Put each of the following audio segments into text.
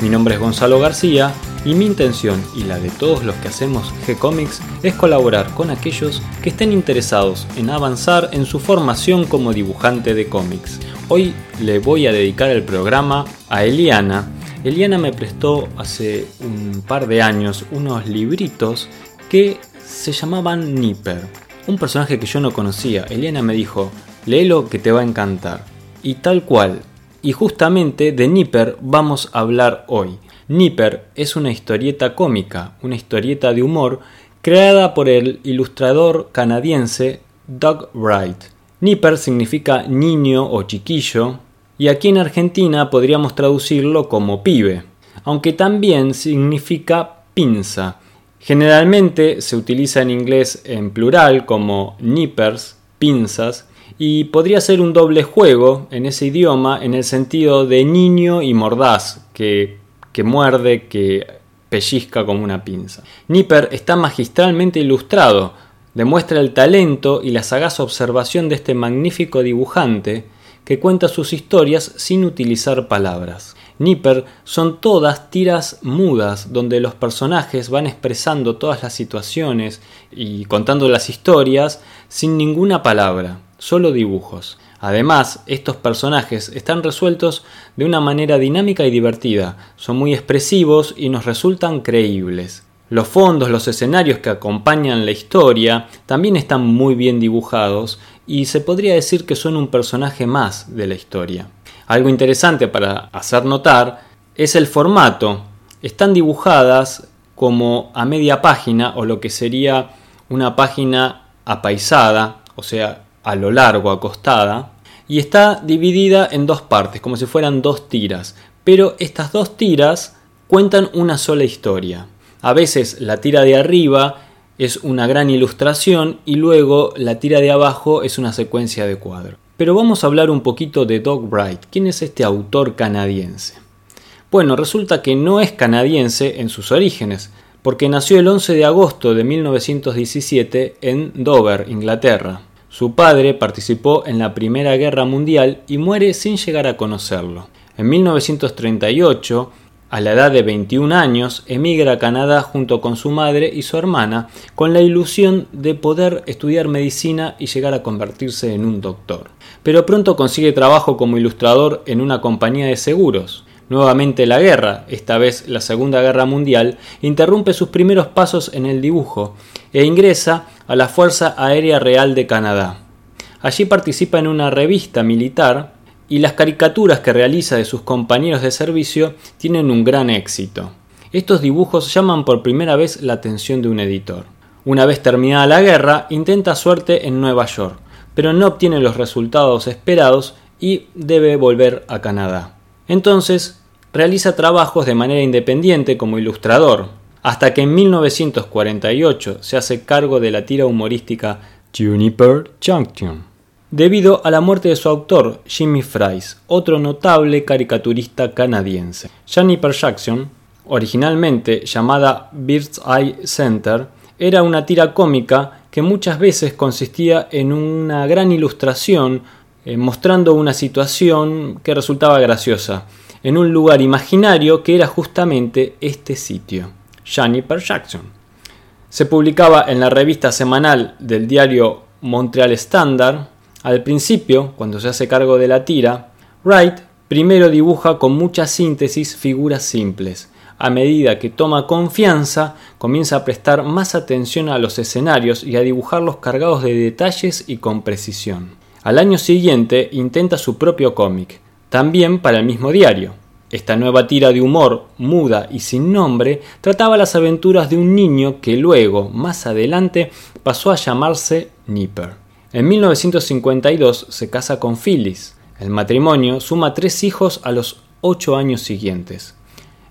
Mi nombre es Gonzalo García y mi intención y la de todos los que hacemos G-Comics es colaborar con aquellos que estén interesados en avanzar en su formación como dibujante de cómics. Hoy le voy a dedicar el programa a Eliana. Eliana me prestó hace un par de años unos libritos que se llamaban Nipper. Un personaje que yo no conocía. Eliana me dijo, léelo que te va a encantar. Y tal cual. Y justamente de Nipper vamos a hablar hoy. Nipper es una historieta cómica, una historieta de humor creada por el ilustrador canadiense Doug Wright. Nipper significa niño o chiquillo y aquí en Argentina podríamos traducirlo como pibe, aunque también significa pinza. Generalmente se utiliza en inglés en plural como nippers, pinzas, y podría ser un doble juego en ese idioma en el sentido de niño y mordaz, que, que muerde, que pellizca como una pinza. Nipper está magistralmente ilustrado, demuestra el talento y la sagaz observación de este magnífico dibujante que cuenta sus historias sin utilizar palabras. Nipper son todas tiras mudas donde los personajes van expresando todas las situaciones y contando las historias sin ninguna palabra solo dibujos. Además, estos personajes están resueltos de una manera dinámica y divertida, son muy expresivos y nos resultan creíbles. Los fondos, los escenarios que acompañan la historia también están muy bien dibujados y se podría decir que son un personaje más de la historia. Algo interesante para hacer notar es el formato. Están dibujadas como a media página o lo que sería una página apaisada, o sea, a lo largo, acostada, y está dividida en dos partes, como si fueran dos tiras. Pero estas dos tiras cuentan una sola historia. A veces la tira de arriba es una gran ilustración y luego la tira de abajo es una secuencia de cuadros. Pero vamos a hablar un poquito de Doug Bright. ¿Quién es este autor canadiense? Bueno, resulta que no es canadiense en sus orígenes, porque nació el 11 de agosto de 1917 en Dover, Inglaterra. Su padre participó en la Primera Guerra Mundial y muere sin llegar a conocerlo. En 1938, a la edad de 21 años, emigra a Canadá junto con su madre y su hermana, con la ilusión de poder estudiar medicina y llegar a convertirse en un doctor. Pero pronto consigue trabajo como ilustrador en una compañía de seguros. Nuevamente la guerra, esta vez la Segunda Guerra Mundial, interrumpe sus primeros pasos en el dibujo e ingresa a la Fuerza Aérea Real de Canadá. Allí participa en una revista militar y las caricaturas que realiza de sus compañeros de servicio tienen un gran éxito. Estos dibujos llaman por primera vez la atención de un editor. Una vez terminada la guerra, intenta suerte en Nueva York, pero no obtiene los resultados esperados y debe volver a Canadá. Entonces realiza trabajos de manera independiente como ilustrador, hasta que en 1948 se hace cargo de la tira humorística Juniper Junction, debido a la muerte de su autor, Jimmy Fries, otro notable caricaturista canadiense. Juniper Jackson, originalmente llamada Bird's Eye Center, era una tira cómica que muchas veces consistía en una gran ilustración eh, mostrando una situación que resultaba graciosa en un lugar imaginario que era justamente este sitio, Juniper Jackson. Se publicaba en la revista semanal del diario Montreal Standard. Al principio, cuando se hace cargo de la tira, Wright primero dibuja con mucha síntesis figuras simples. A medida que toma confianza, comienza a prestar más atención a los escenarios y a dibujarlos cargados de detalles y con precisión. Al año siguiente intenta su propio cómic, también para el mismo diario. Esta nueva tira de humor, muda y sin nombre, trataba las aventuras de un niño que luego, más adelante, pasó a llamarse Nipper. En 1952 se casa con Phyllis. El matrimonio suma tres hijos a los ocho años siguientes.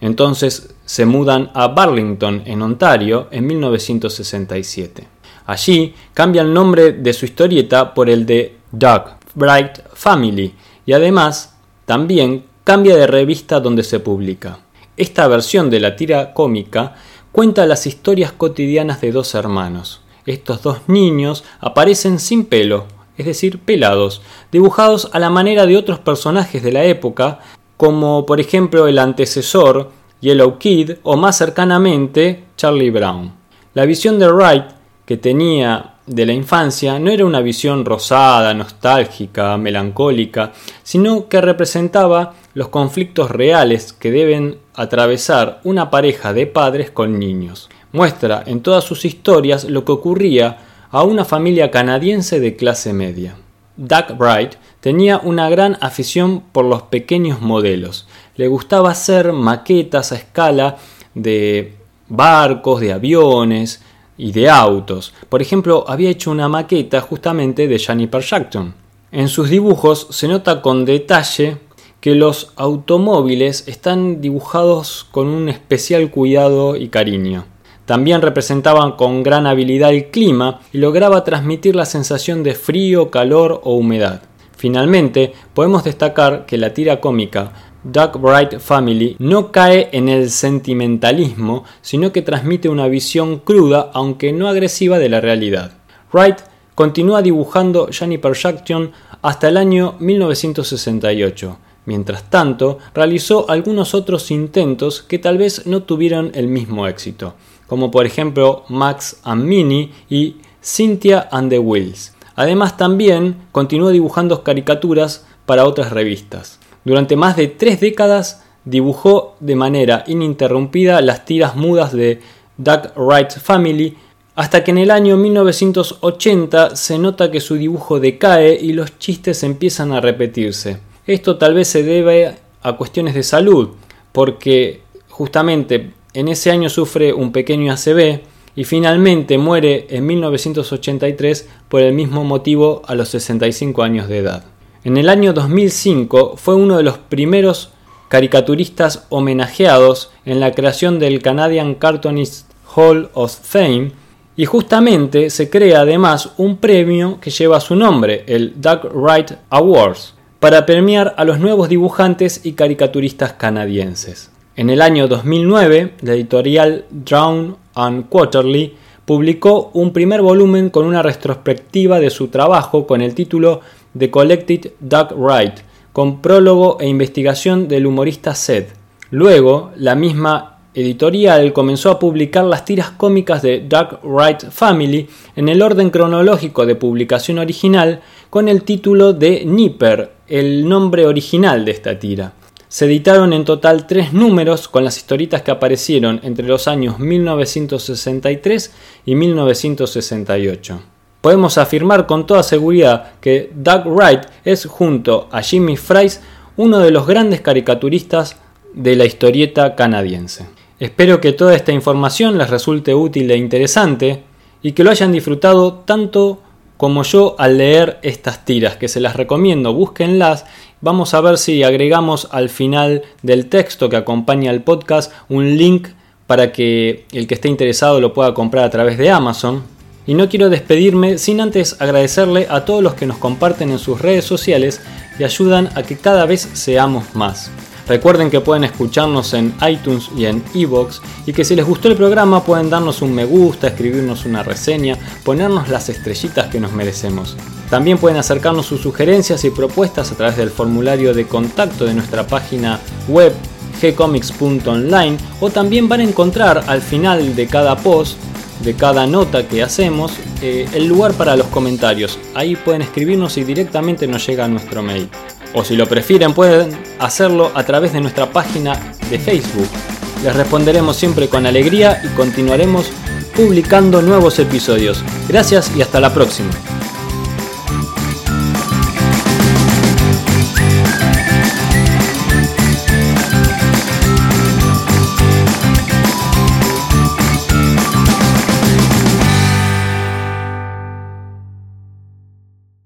Entonces se mudan a Burlington, en Ontario, en 1967. Allí cambia el nombre de su historieta por el de Doug Bright Family y además también cambia de revista donde se publica. Esta versión de la tira cómica cuenta las historias cotidianas de dos hermanos. Estos dos niños aparecen sin pelo, es decir, pelados, dibujados a la manera de otros personajes de la época, como por ejemplo el antecesor, Yellow Kid, o más cercanamente, Charlie Brown. La visión de Wright que tenía de la infancia no era una visión rosada, nostálgica, melancólica, sino que representaba los conflictos reales que deben atravesar una pareja de padres con niños. Muestra en todas sus historias lo que ocurría a una familia canadiense de clase media. Doug Bright tenía una gran afición por los pequeños modelos. Le gustaba hacer maquetas a escala de barcos, de aviones, y de autos. Por ejemplo, había hecho una maqueta justamente de Jennifer Jackson. En sus dibujos se nota con detalle que los automóviles están dibujados con un especial cuidado y cariño. También representaban con gran habilidad el clima y lograba transmitir la sensación de frío, calor o humedad. Finalmente, podemos destacar que la tira cómica Doug Bright Family no cae en el sentimentalismo, sino que transmite una visión cruda, aunque no agresiva, de la realidad. Wright continúa dibujando Jennifer Jackson hasta el año 1968. Mientras tanto, realizó algunos otros intentos que tal vez no tuvieron el mismo éxito, como por ejemplo Max and Minnie y Cynthia and the Wills. Además también continuó dibujando caricaturas para otras revistas. Durante más de tres décadas dibujó de manera ininterrumpida las tiras mudas de Doug Wright Family, hasta que en el año 1980 se nota que su dibujo decae y los chistes empiezan a repetirse. Esto tal vez se debe a cuestiones de salud, porque justamente en ese año sufre un pequeño ACV y finalmente muere en 1983 por el mismo motivo a los 65 años de edad. En el año 2005 fue uno de los primeros caricaturistas homenajeados en la creación del Canadian Cartoonist Hall of Fame y justamente se crea además un premio que lleva su nombre, el Doug Wright Awards, para premiar a los nuevos dibujantes y caricaturistas canadienses. En el año 2009, la editorial Drown and Quarterly publicó un primer volumen con una retrospectiva de su trabajo con el título The Collected Doug Wright, con prólogo e investigación del humorista Seth. Luego, la misma editorial comenzó a publicar las tiras cómicas de Doug Wright Family en el orden cronológico de publicación original con el título de Nipper, el nombre original de esta tira. Se editaron en total tres números con las historietas que aparecieron entre los años 1963 y 1968 podemos afirmar con toda seguridad que Doug Wright es junto a Jimmy Fries uno de los grandes caricaturistas de la historieta canadiense. Espero que toda esta información les resulte útil e interesante y que lo hayan disfrutado tanto como yo al leer estas tiras, que se las recomiendo, búsquenlas. Vamos a ver si agregamos al final del texto que acompaña el podcast un link para que el que esté interesado lo pueda comprar a través de Amazon. Y no quiero despedirme sin antes agradecerle a todos los que nos comparten en sus redes sociales y ayudan a que cada vez seamos más. Recuerden que pueden escucharnos en iTunes y en Evox y que si les gustó el programa pueden darnos un me gusta, escribirnos una reseña, ponernos las estrellitas que nos merecemos. También pueden acercarnos sus sugerencias y propuestas a través del formulario de contacto de nuestra página web gcomics.online o también van a encontrar al final de cada post de cada nota que hacemos eh, el lugar para los comentarios. Ahí pueden escribirnos y directamente nos llega a nuestro mail. O si lo prefieren pueden hacerlo a través de nuestra página de Facebook. Les responderemos siempre con alegría y continuaremos publicando nuevos episodios. Gracias y hasta la próxima.